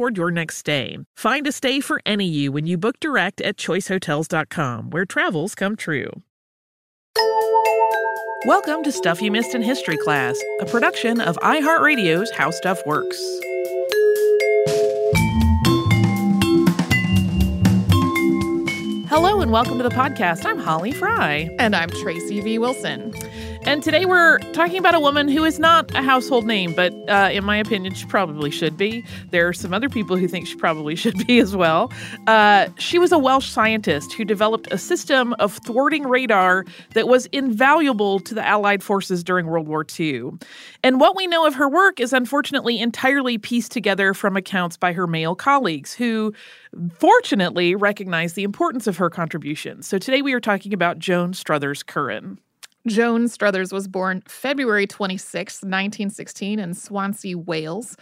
toward your next stay. Find a stay for any you when you book direct at choicehotels.com, where travels come true. Welcome to Stuff You Missed in History Class, a production of iHeartRadio's How Stuff Works. Hello and welcome to the podcast. I'm Holly Fry. And I'm Tracy V. Wilson. And today we're talking about a woman who is not a household name, but uh, in my opinion, she probably should be. There are some other people who think she probably should be as well. Uh, she was a Welsh scientist who developed a system of thwarting radar that was invaluable to the Allied forces during World War II. And what we know of her work is unfortunately entirely pieced together from accounts by her male colleagues who fortunately recognize the importance of her contributions. So today we are talking about Joan Struthers Curran. Joan Struthers was born February 26, 1916, in Swansea, Wales.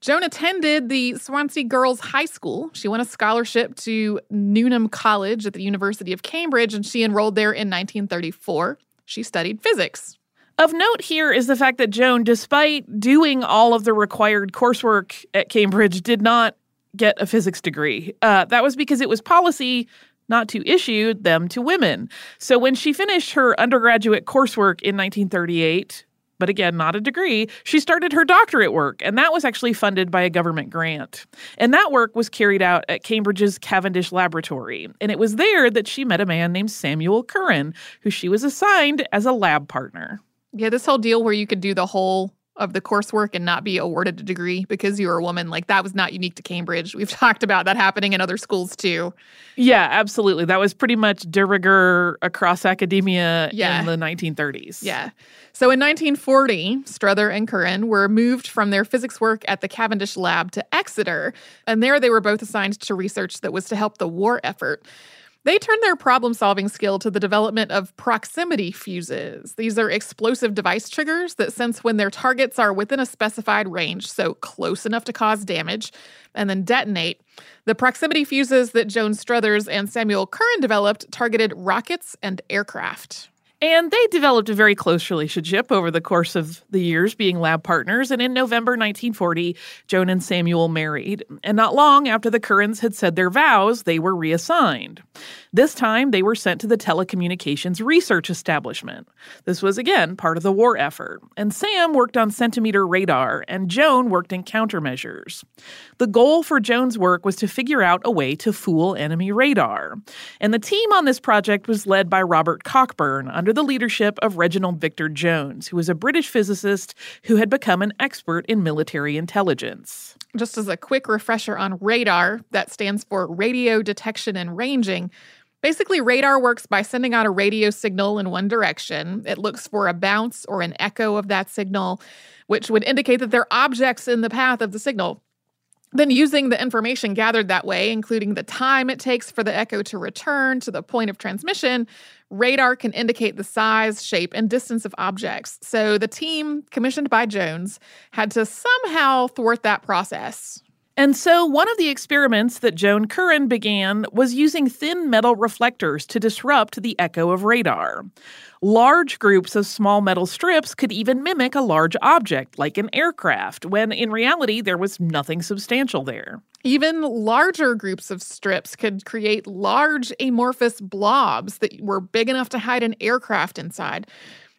Joan attended the Swansea Girls High School. She won a scholarship to Newnham College at the University of Cambridge, and she enrolled there in 1934. She studied physics. Of note here is the fact that Joan, despite doing all of the required coursework at Cambridge, did not get a physics degree. Uh, that was because it was policy not to issue them to women. So when she finished her undergraduate coursework in 1938, but again, not a degree, she started her doctorate work, and that was actually funded by a government grant. And that work was carried out at Cambridge's Cavendish Laboratory. And it was there that she met a man named Samuel Curran, who she was assigned as a lab partner. Yeah, this whole deal where you could do the whole of the coursework and not be awarded a degree because you were a woman. Like that was not unique to Cambridge. We've talked about that happening in other schools too. Yeah, absolutely. That was pretty much de rigueur across academia yeah. in the 1930s. Yeah. So in 1940, Struther and Curran were moved from their physics work at the Cavendish lab to Exeter, and there they were both assigned to research that was to help the war effort. They turned their problem solving skill to the development of proximity fuses. These are explosive device triggers that sense when their targets are within a specified range, so close enough to cause damage, and then detonate. The proximity fuses that Joan Struthers and Samuel Curran developed targeted rockets and aircraft. And they developed a very close relationship over the course of the years being lab partners. And in November 1940, Joan and Samuel married. And not long after the Currans had said their vows, they were reassigned. This time, they were sent to the Telecommunications Research Establishment. This was, again, part of the war effort. And Sam worked on centimeter radar, and Joan worked in countermeasures. The goal for Joan's work was to figure out a way to fool enemy radar. And the team on this project was led by Robert Cockburn, under the leadership of Reginald Victor Jones, who was a British physicist who had become an expert in military intelligence. Just as a quick refresher on radar, that stands for radio detection and ranging. Basically, radar works by sending out a radio signal in one direction. It looks for a bounce or an echo of that signal, which would indicate that there are objects in the path of the signal. Then, using the information gathered that way, including the time it takes for the echo to return to the point of transmission, radar can indicate the size, shape, and distance of objects. So, the team, commissioned by Jones, had to somehow thwart that process. And so, one of the experiments that Joan Curran began was using thin metal reflectors to disrupt the echo of radar. Large groups of small metal strips could even mimic a large object, like an aircraft, when in reality there was nothing substantial there. Even larger groups of strips could create large amorphous blobs that were big enough to hide an aircraft inside.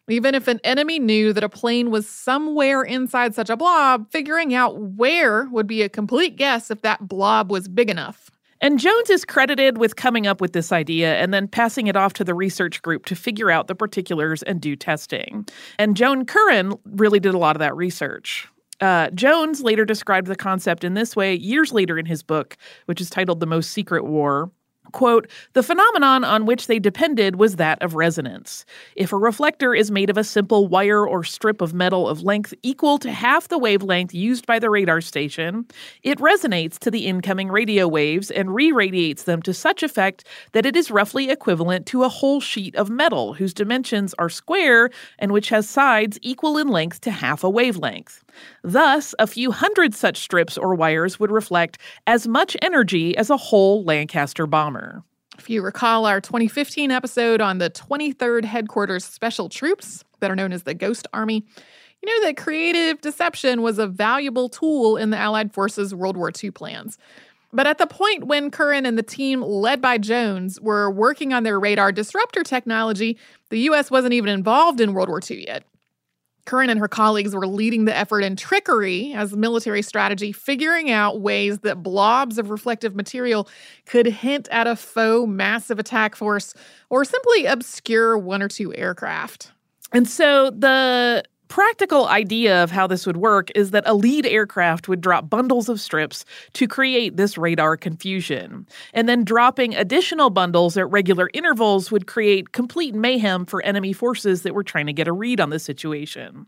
Even if an enemy knew that a plane was somewhere inside such a blob, figuring out where would be a complete guess if that blob was big enough. And Jones is credited with coming up with this idea and then passing it off to the research group to figure out the particulars and do testing. And Joan Curran really did a lot of that research. Uh, Jones later described the concept in this way years later in his book, which is titled The Most Secret War. Quote, the phenomenon on which they depended was that of resonance. If a reflector is made of a simple wire or strip of metal of length equal to half the wavelength used by the radar station, it resonates to the incoming radio waves and re radiates them to such effect that it is roughly equivalent to a whole sheet of metal whose dimensions are square and which has sides equal in length to half a wavelength. Thus, a few hundred such strips or wires would reflect as much energy as a whole Lancaster bomber. If you recall our 2015 episode on the 23rd Headquarters Special Troops, are known as the Ghost Army, you know that creative deception was a valuable tool in the Allied forces' World War II plans. But at the point when Curran and the team led by Jones were working on their radar disruptor technology, the US wasn't even involved in World War II yet. Curran and her colleagues were leading the effort in trickery as military strategy, figuring out ways that blobs of reflective material could hint at a faux massive attack force or simply obscure one or two aircraft. And so the practical idea of how this would work is that a lead aircraft would drop bundles of strips to create this radar confusion. And then dropping additional bundles at regular intervals would create complete mayhem for enemy forces that were trying to get a read on the situation.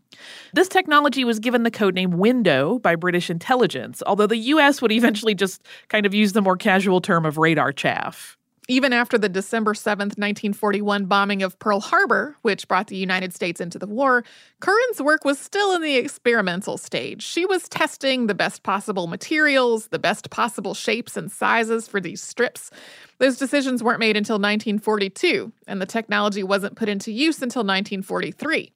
This technology was given the codename Window by British intelligence, although the US would eventually just kind of use the more casual term of radar chaff. Even after the December 7th, 1941 bombing of Pearl Harbor, which brought the United States into the war, Curran's work was still in the experimental stage. She was testing the best possible materials, the best possible shapes and sizes for these strips. Those decisions weren't made until 1942, and the technology wasn't put into use until 1943.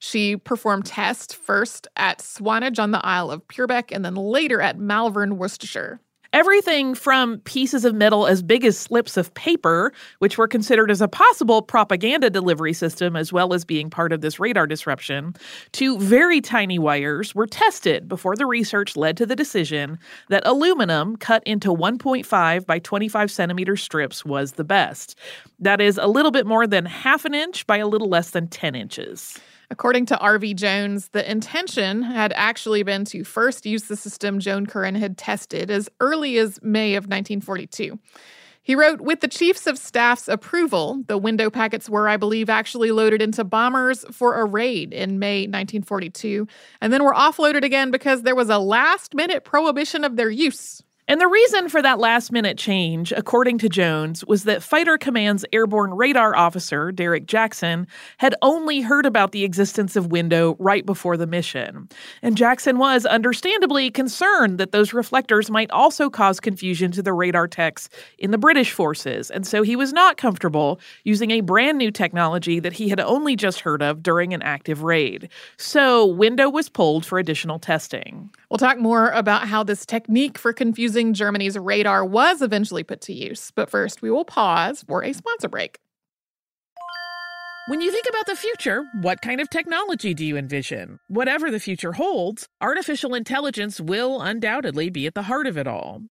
She performed tests first at Swanage on the Isle of Purbeck and then later at Malvern, Worcestershire. Everything from pieces of metal as big as slips of paper, which were considered as a possible propaganda delivery system as well as being part of this radar disruption, to very tiny wires were tested before the research led to the decision that aluminum cut into 1.5 by 25 centimeter strips was the best. That is a little bit more than half an inch by a little less than 10 inches. According to R.V. Jones, the intention had actually been to first use the system Joan Curran had tested as early as May of 1942. He wrote, with the Chiefs of Staff's approval, the window packets were, I believe, actually loaded into bombers for a raid in May 1942, and then were offloaded again because there was a last minute prohibition of their use. And the reason for that last minute change, according to Jones, was that Fighter Command's airborne radar officer, Derek Jackson, had only heard about the existence of Window right before the mission. And Jackson was understandably concerned that those reflectors might also cause confusion to the radar techs in the British forces. And so he was not comfortable using a brand new technology that he had only just heard of during an active raid. So Window was pulled for additional testing. We'll talk more about how this technique for confusing using Germany's radar was eventually put to use. But first, we will pause for a sponsor break. When you think about the future, what kind of technology do you envision? Whatever the future holds, artificial intelligence will undoubtedly be at the heart of it all.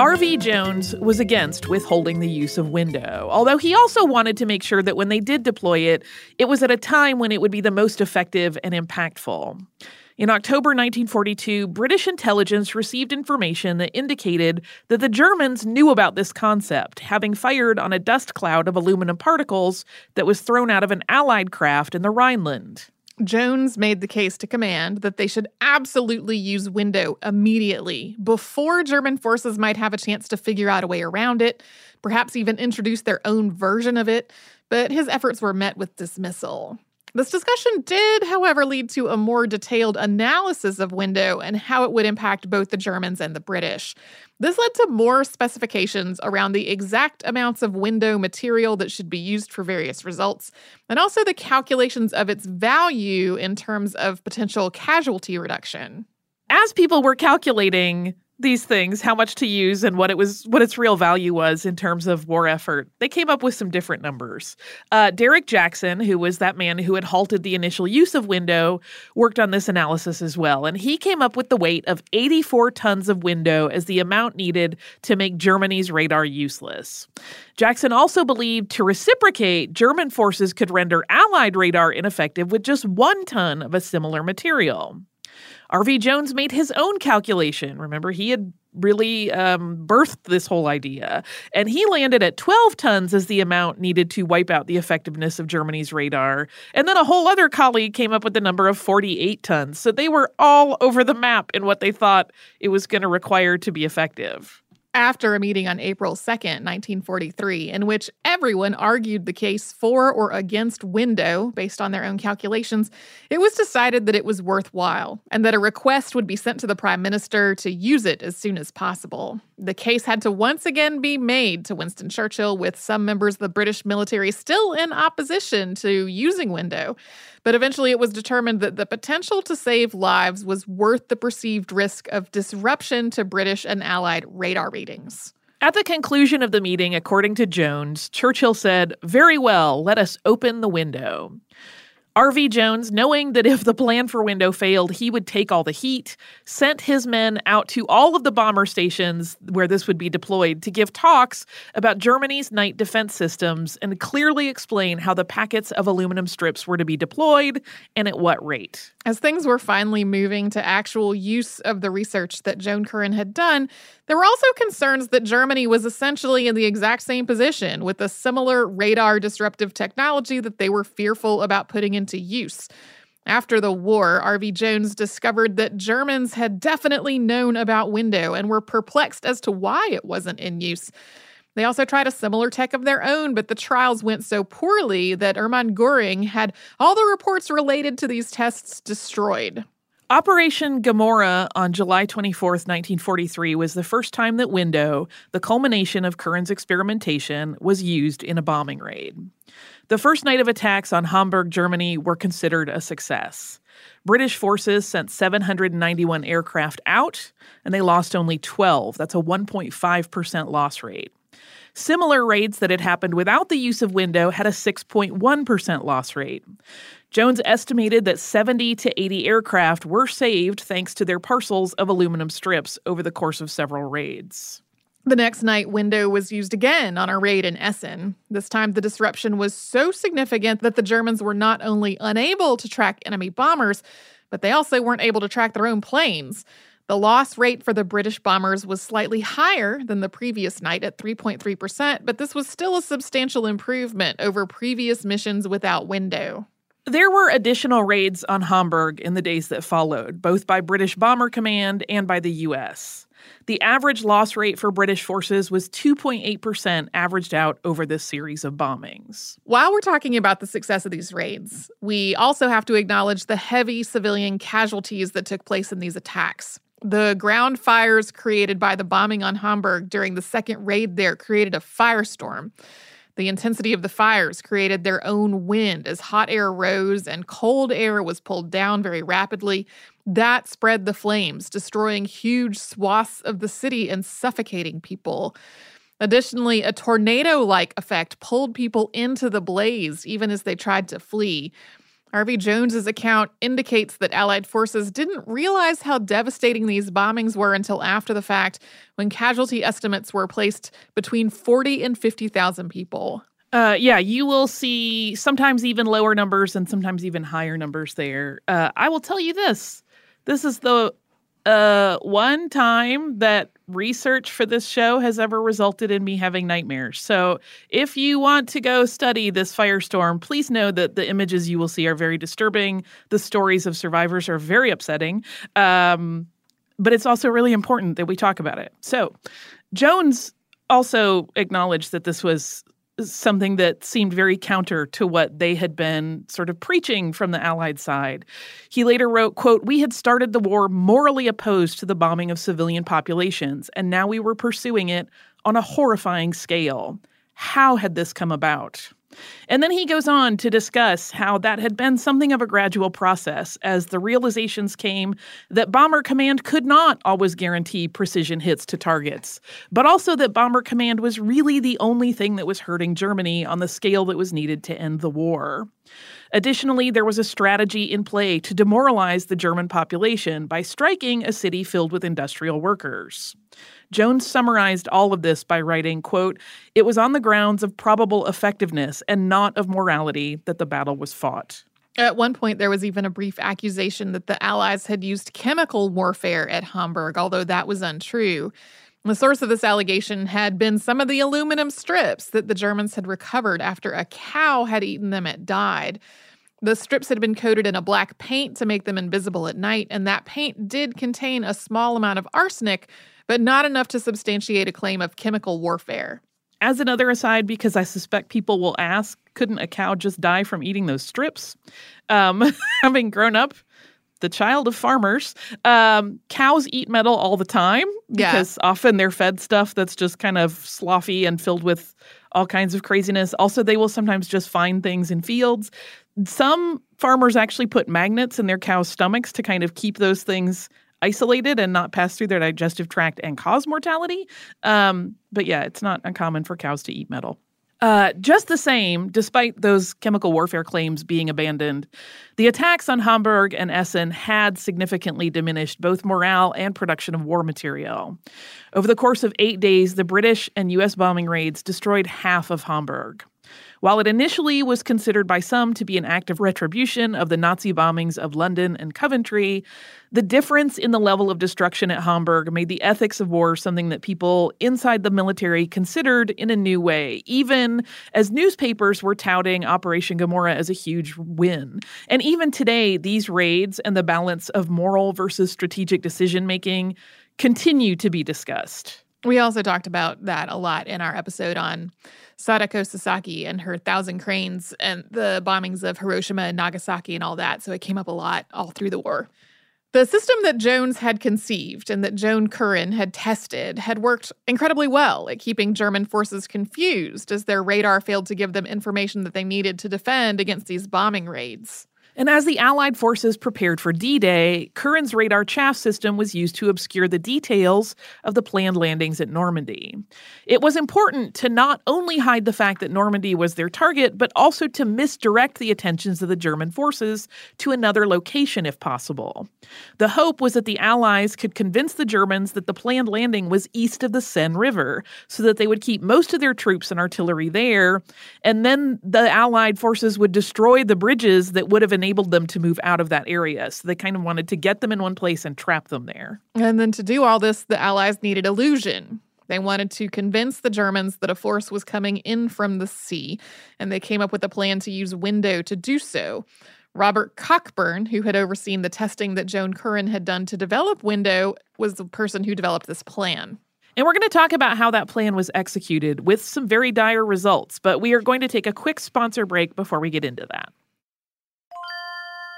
R.V. Jones was against withholding the use of window, although he also wanted to make sure that when they did deploy it, it was at a time when it would be the most effective and impactful. In October 1942, British intelligence received information that indicated that the Germans knew about this concept, having fired on a dust cloud of aluminum particles that was thrown out of an Allied craft in the Rhineland. Jones made the case to command that they should absolutely use window immediately before German forces might have a chance to figure out a way around it, perhaps even introduce their own version of it. But his efforts were met with dismissal. This discussion did, however, lead to a more detailed analysis of window and how it would impact both the Germans and the British. This led to more specifications around the exact amounts of window material that should be used for various results, and also the calculations of its value in terms of potential casualty reduction. As people were calculating these things, how much to use and what it was, what its real value was in terms of war effort, they came up with some different numbers. Uh, Derek Jackson, who was that man who had halted the initial use of window, worked on this analysis as well, and he came up with the weight of 84 tons of window as the amount needed to make Germany's radar useless. Jackson also believed to reciprocate, German forces could render Allied radar ineffective with just one ton of a similar material. R.V. Jones made his own calculation. Remember, he had really um, birthed this whole idea. And he landed at 12 tons as the amount needed to wipe out the effectiveness of Germany's radar. And then a whole other colleague came up with the number of 48 tons. So they were all over the map in what they thought it was going to require to be effective after a meeting on April 2nd, 1943, in which everyone argued the case for or against window based on their own calculations, it was decided that it was worthwhile and that a request would be sent to the prime minister to use it as soon as possible. The case had to once again be made to Winston Churchill, with some members of the British military still in opposition to using window. But eventually, it was determined that the potential to save lives was worth the perceived risk of disruption to British and Allied radar readings. At the conclusion of the meeting, according to Jones, Churchill said, Very well, let us open the window. R.V. Jones, knowing that if the plan for Window failed, he would take all the heat, sent his men out to all of the bomber stations where this would be deployed to give talks about Germany's night defense systems and clearly explain how the packets of aluminum strips were to be deployed and at what rate. As things were finally moving to actual use of the research that Joan Curran had done, there were also concerns that Germany was essentially in the exact same position with a similar radar disruptive technology that they were fearful about putting into use. After the war, R.V. Jones discovered that Germans had definitely known about window and were perplexed as to why it wasn't in use. They also tried a similar tech of their own, but the trials went so poorly that Hermann Goering had all the reports related to these tests destroyed. Operation Gomorrah on July 24, 1943, was the first time that Window, the culmination of Curran's experimentation, was used in a bombing raid. The first night of attacks on Hamburg, Germany, were considered a success. British forces sent 791 aircraft out, and they lost only 12. That's a 1.5% loss rate. Similar raids that had happened without the use of window had a 6.1% loss rate. Jones estimated that 70 to 80 aircraft were saved thanks to their parcels of aluminum strips over the course of several raids. The next night, window was used again on a raid in Essen. This time, the disruption was so significant that the Germans were not only unable to track enemy bombers, but they also weren't able to track their own planes. The loss rate for the British bombers was slightly higher than the previous night at 3.3%, but this was still a substantial improvement over previous missions without window. There were additional raids on Hamburg in the days that followed, both by British Bomber Command and by the U.S. The average loss rate for British forces was 2.8%, averaged out over this series of bombings. While we're talking about the success of these raids, we also have to acknowledge the heavy civilian casualties that took place in these attacks. The ground fires created by the bombing on Hamburg during the second raid there created a firestorm. The intensity of the fires created their own wind as hot air rose and cold air was pulled down very rapidly. That spread the flames, destroying huge swaths of the city and suffocating people. Additionally, a tornado like effect pulled people into the blaze even as they tried to flee. R.V. Jones's account indicates that Allied forces didn't realize how devastating these bombings were until after the fact, when casualty estimates were placed between 40 and 50,000 people. Uh, yeah, you will see sometimes even lower numbers and sometimes even higher numbers there. Uh, I will tell you this: this is the uh, one time that research for this show has ever resulted in me having nightmares. So if you want to go study this firestorm, please know that the images you will see are very disturbing. The stories of survivors are very upsetting. Um, but it's also really important that we talk about it. So Jones also acknowledged that this was something that seemed very counter to what they had been sort of preaching from the allied side. He later wrote, quote, "We had started the war morally opposed to the bombing of civilian populations, and now we were pursuing it on a horrifying scale. How had this come about?" And then he goes on to discuss how that had been something of a gradual process as the realizations came that Bomber Command could not always guarantee precision hits to targets, but also that Bomber Command was really the only thing that was hurting Germany on the scale that was needed to end the war. Additionally, there was a strategy in play to demoralize the German population by striking a city filled with industrial workers. Jones summarized all of this by writing, quote, "It was on the grounds of probable effectiveness and not of morality that the battle was fought." At one point, there was even a brief accusation that the Allies had used chemical warfare at Hamburg, although that was untrue. The source of this allegation had been some of the aluminum strips that the Germans had recovered after a cow had eaten them at died. The strips had been coated in a black paint to make them invisible at night, and that paint did contain a small amount of arsenic, but not enough to substantiate a claim of chemical warfare. As another aside, because I suspect people will ask, couldn't a cow just die from eating those strips? Um, having grown up the child of farmers, um, cows eat metal all the time because yeah. often they're fed stuff that's just kind of sloppy and filled with all kinds of craziness. Also, they will sometimes just find things in fields. Some farmers actually put magnets in their cows' stomachs to kind of keep those things isolated and not pass through their digestive tract and cause mortality. Um, but yeah, it's not uncommon for cows to eat metal. Uh, just the same, despite those chemical warfare claims being abandoned, the attacks on Hamburg and Essen had significantly diminished both morale and production of war material. Over the course of eight days, the British and U.S. bombing raids destroyed half of Hamburg. While it initially was considered by some to be an act of retribution of the Nazi bombings of London and Coventry, the difference in the level of destruction at Hamburg made the ethics of war something that people inside the military considered in a new way, even as newspapers were touting Operation Gomorrah as a huge win. And even today, these raids and the balance of moral versus strategic decision making continue to be discussed. We also talked about that a lot in our episode on Sadako Sasaki and her Thousand Cranes and the bombings of Hiroshima and Nagasaki and all that. So it came up a lot all through the war. The system that Jones had conceived and that Joan Curran had tested had worked incredibly well at keeping German forces confused as their radar failed to give them information that they needed to defend against these bombing raids. And as the Allied forces prepared for D Day, Curran's radar chaff system was used to obscure the details of the planned landings at Normandy. It was important to not only hide the fact that Normandy was their target, but also to misdirect the attentions of the German forces to another location if possible. The hope was that the Allies could convince the Germans that the planned landing was east of the Seine River, so that they would keep most of their troops and artillery there, and then the Allied forces would destroy the bridges that would have enabled them to move out of that area. So they kind of wanted to get them in one place and trap them there. And then to do all this, the Allies needed illusion. They wanted to convince the Germans that a force was coming in from the sea, and they came up with a plan to use window to do so. Robert Cockburn, who had overseen the testing that Joan Curran had done to develop Window, was the person who developed this plan. And we're going to talk about how that plan was executed with some very dire results, but we are going to take a quick sponsor break before we get into that.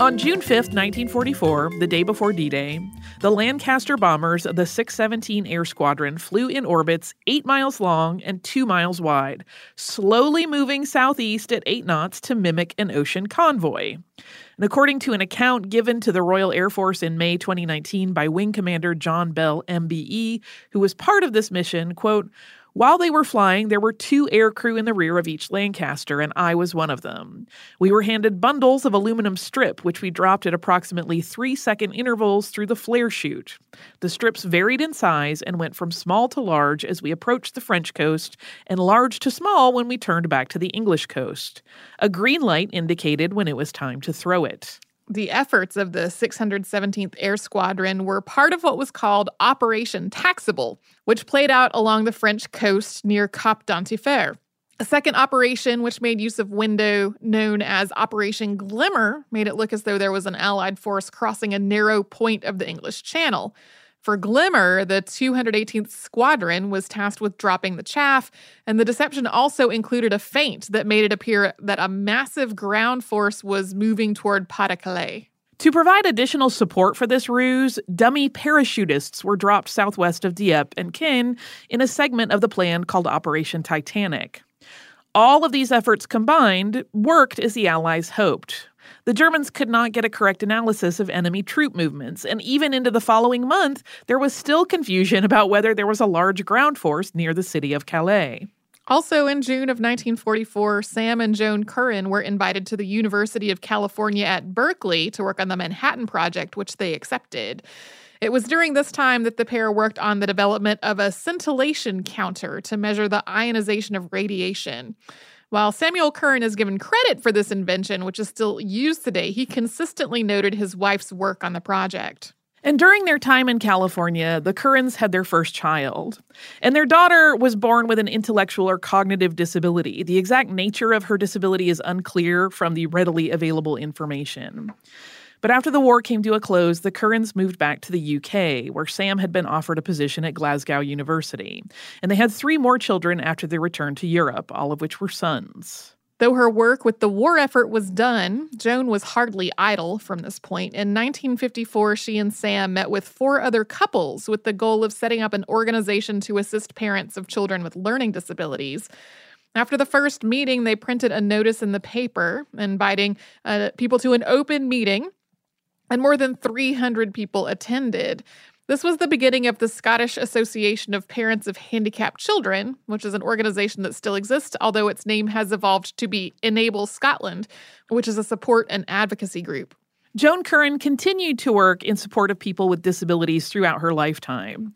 On June 5, 1944, the day before D Day, the Lancaster bombers of the 617 Air Squadron flew in orbits 8 miles long and 2 miles wide, slowly moving southeast at 8 knots to mimic an ocean convoy. And according to an account given to the Royal Air Force in May 2019 by Wing Commander John Bell, MBE, who was part of this mission, quote, while they were flying, there were two aircrew in the rear of each Lancaster, and I was one of them. We were handed bundles of aluminum strip, which we dropped at approximately three second intervals through the flare chute. The strips varied in size and went from small to large as we approached the French coast, and large to small when we turned back to the English coast. A green light indicated when it was time to throw it the efforts of the 617th Air Squadron were part of what was called Operation Taxable, which played out along the French coast near Cap d'Antifer. A second operation, which made use of window known as Operation Glimmer, made it look as though there was an Allied force crossing a narrow point of the English Channel. For Glimmer, the 218th Squadron was tasked with dropping the chaff, and the deception also included a feint that made it appear that a massive ground force was moving toward Pas-de-Calais. To provide additional support for this ruse, dummy parachutists were dropped southwest of Dieppe and Caen in a segment of the plan called Operation Titanic. All of these efforts combined worked as the Allies hoped. The Germans could not get a correct analysis of enemy troop movements, and even into the following month, there was still confusion about whether there was a large ground force near the city of Calais. Also, in June of 1944, Sam and Joan Curran were invited to the University of California at Berkeley to work on the Manhattan Project, which they accepted. It was during this time that the pair worked on the development of a scintillation counter to measure the ionization of radiation. While Samuel Curran is given credit for this invention, which is still used today, he consistently noted his wife's work on the project. And during their time in California, the Currans had their first child. And their daughter was born with an intellectual or cognitive disability. The exact nature of her disability is unclear from the readily available information. But after the war came to a close, the Currans moved back to the UK, where Sam had been offered a position at Glasgow University. And they had three more children after their return to Europe, all of which were sons. Though her work with the war effort was done, Joan was hardly idle from this point. In 1954, she and Sam met with four other couples with the goal of setting up an organization to assist parents of children with learning disabilities. After the first meeting, they printed a notice in the paper inviting uh, people to an open meeting, and more than 300 people attended. This was the beginning of the Scottish Association of Parents of Handicapped Children, which is an organization that still exists, although its name has evolved to be Enable Scotland, which is a support and advocacy group. Joan Curran continued to work in support of people with disabilities throughout her lifetime.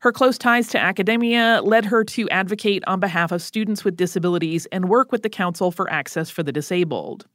Her close ties to academia led her to advocate on behalf of students with disabilities and work with the Council for Access for the Disabled.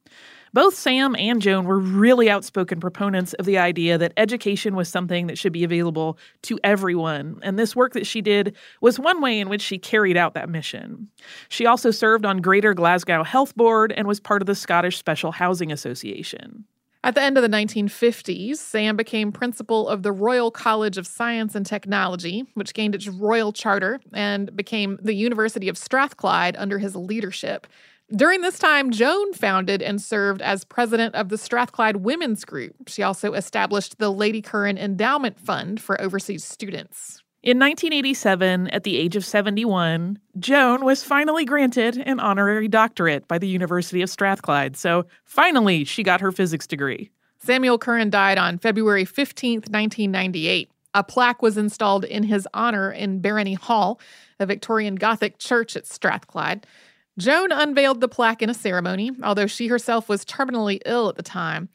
Both Sam and Joan were really outspoken proponents of the idea that education was something that should be available to everyone, and this work that she did was one way in which she carried out that mission. She also served on Greater Glasgow Health Board and was part of the Scottish Special Housing Association. At the end of the 1950s, Sam became principal of the Royal College of Science and Technology, which gained its royal charter and became the University of Strathclyde under his leadership. During this time, Joan founded and served as president of the Strathclyde Women's Group. She also established the Lady Curran Endowment Fund for overseas students. In 1987, at the age of 71, Joan was finally granted an honorary doctorate by the University of Strathclyde. So finally, she got her physics degree. Samuel Curran died on February 15, 1998. A plaque was installed in his honor in Barony Hall, a Victorian Gothic church at Strathclyde. Joan unveiled the plaque in a ceremony, although she herself was terminally ill at the time.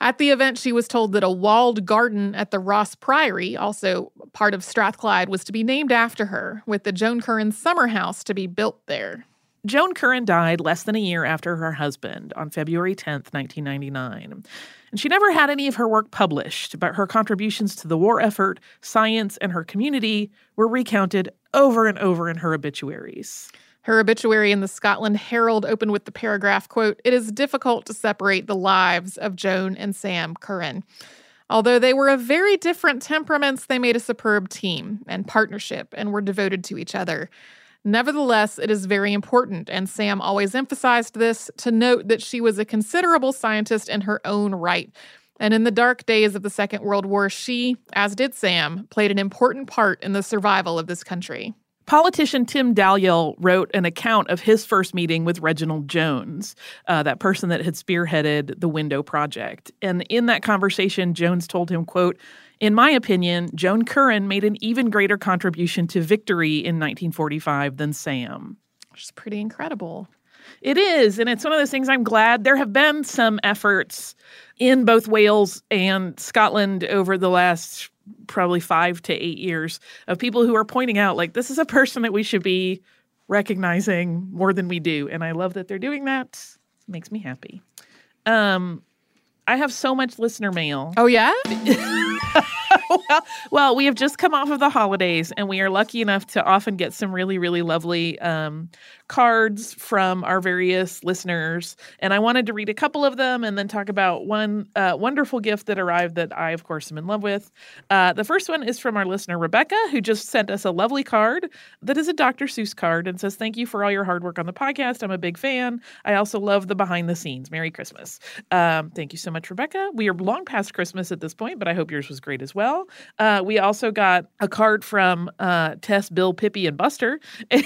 At the event, she was told that a walled garden at the Ross Priory, also part of Strathclyde, was to be named after her, with the Joan Curran summer house to be built there. Joan Curran died less than a year after her husband on February 10th, 1999. And she never had any of her work published, but her contributions to the war effort, science, and her community were recounted over and over in her obituaries. Her obituary in the Scotland Herald opened with the paragraph, quote, It is difficult to separate the lives of Joan and Sam Curran. Although they were of very different temperaments, they made a superb team and partnership and were devoted to each other. Nevertheless, it is very important, and Sam always emphasized this, to note that she was a considerable scientist in her own right. And in the dark days of the Second World War, she, as did Sam, played an important part in the survival of this country. Politician Tim Dalyell wrote an account of his first meeting with Reginald Jones, uh, that person that had spearheaded the Window Project. And in that conversation, Jones told him, quote, in my opinion, Joan Curran made an even greater contribution to victory in 1945 than Sam. Which is pretty incredible. It is. And it's one of those things I'm glad there have been some efforts in both Wales and Scotland over the last probably five to eight years of people who are pointing out like this is a person that we should be recognizing more than we do and i love that they're doing that. It makes me happy. Um i have so much listener mail. Oh yeah? Well, well, we have just come off of the holidays, and we are lucky enough to often get some really, really lovely um, cards from our various listeners. And I wanted to read a couple of them and then talk about one uh, wonderful gift that arrived that I, of course, am in love with. Uh, the first one is from our listener, Rebecca, who just sent us a lovely card that is a Dr. Seuss card and says, Thank you for all your hard work on the podcast. I'm a big fan. I also love the behind the scenes. Merry Christmas. Um, thank you so much, Rebecca. We are long past Christmas at this point, but I hope yours was great as well. Uh, we also got a card from uh, Tess, Bill, Pippi, and Buster. And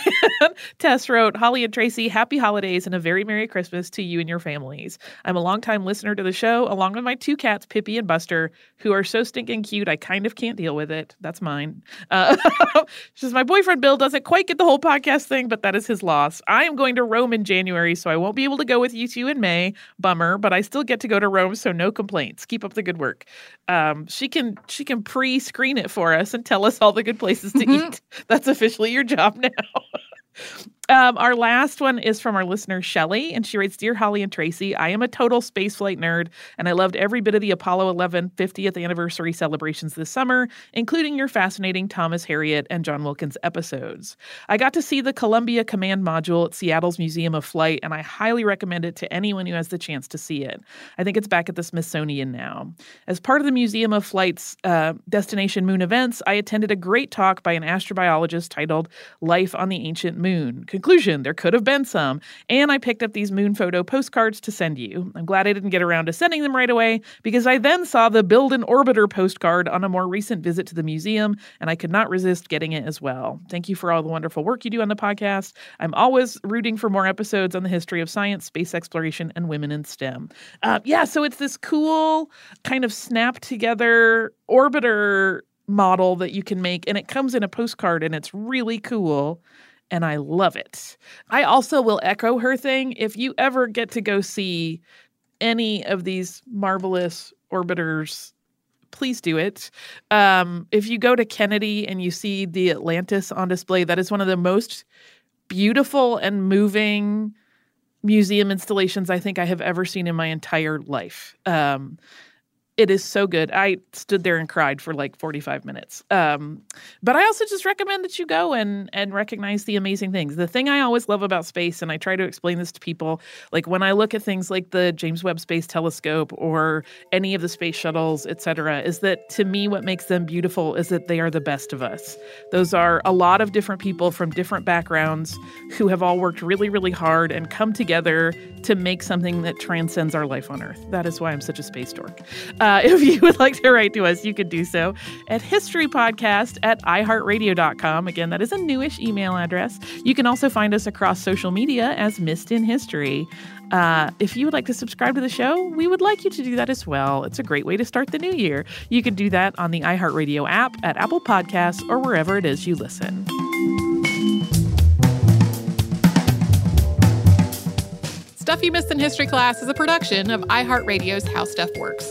Tess wrote, Holly and Tracy, happy holidays and a very Merry Christmas to you and your families. I'm a longtime listener to the show, along with my two cats, Pippi and Buster, who are so stinking cute, I kind of can't deal with it. That's mine. Uh, she says, My boyfriend Bill doesn't quite get the whole podcast thing, but that is his loss. I am going to Rome in January, so I won't be able to go with you two in May. Bummer, but I still get to go to Rome, so no complaints. Keep up the good work. Um, she can she can pre-screen it for us and tell us all the good places to Mhm. eat. That's officially your job now. Um, our last one is from our listener, Shelly, and she writes Dear Holly and Tracy, I am a total spaceflight nerd, and I loved every bit of the Apollo 11 50th anniversary celebrations this summer, including your fascinating Thomas Harriot and John Wilkins episodes. I got to see the Columbia Command Module at Seattle's Museum of Flight, and I highly recommend it to anyone who has the chance to see it. I think it's back at the Smithsonian now. As part of the Museum of Flight's uh, Destination Moon events, I attended a great talk by an astrobiologist titled Life on the Ancient Moon. Conclusion There could have been some. And I picked up these moon photo postcards to send you. I'm glad I didn't get around to sending them right away because I then saw the Build an Orbiter postcard on a more recent visit to the museum, and I could not resist getting it as well. Thank you for all the wonderful work you do on the podcast. I'm always rooting for more episodes on the history of science, space exploration, and women in STEM. Uh, yeah, so it's this cool kind of snap together orbiter model that you can make, and it comes in a postcard, and it's really cool. And I love it. I also will echo her thing. If you ever get to go see any of these marvelous orbiters, please do it. Um, if you go to Kennedy and you see the Atlantis on display, that is one of the most beautiful and moving museum installations I think I have ever seen in my entire life. Um, it is so good. I stood there and cried for like 45 minutes. Um, but I also just recommend that you go and and recognize the amazing things. The thing I always love about space, and I try to explain this to people, like when I look at things like the James Webb Space Telescope or any of the space shuttles, et cetera, is that to me what makes them beautiful is that they are the best of us. Those are a lot of different people from different backgrounds who have all worked really, really hard and come together to make something that transcends our life on Earth. That is why I'm such a space dork. Uh, if you would like to write to us, you could do so at historypodcast at iheartradio.com. Again, that is a newish email address. You can also find us across social media as Missed in History. Uh, if you would like to subscribe to the show, we would like you to do that as well. It's a great way to start the new year. You can do that on the iHeartRadio app, at Apple Podcasts, or wherever it is you listen. Stuff You Missed in History Class is a production of iHeartRadio's How Stuff Works.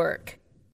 work.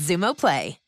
Xumo Play.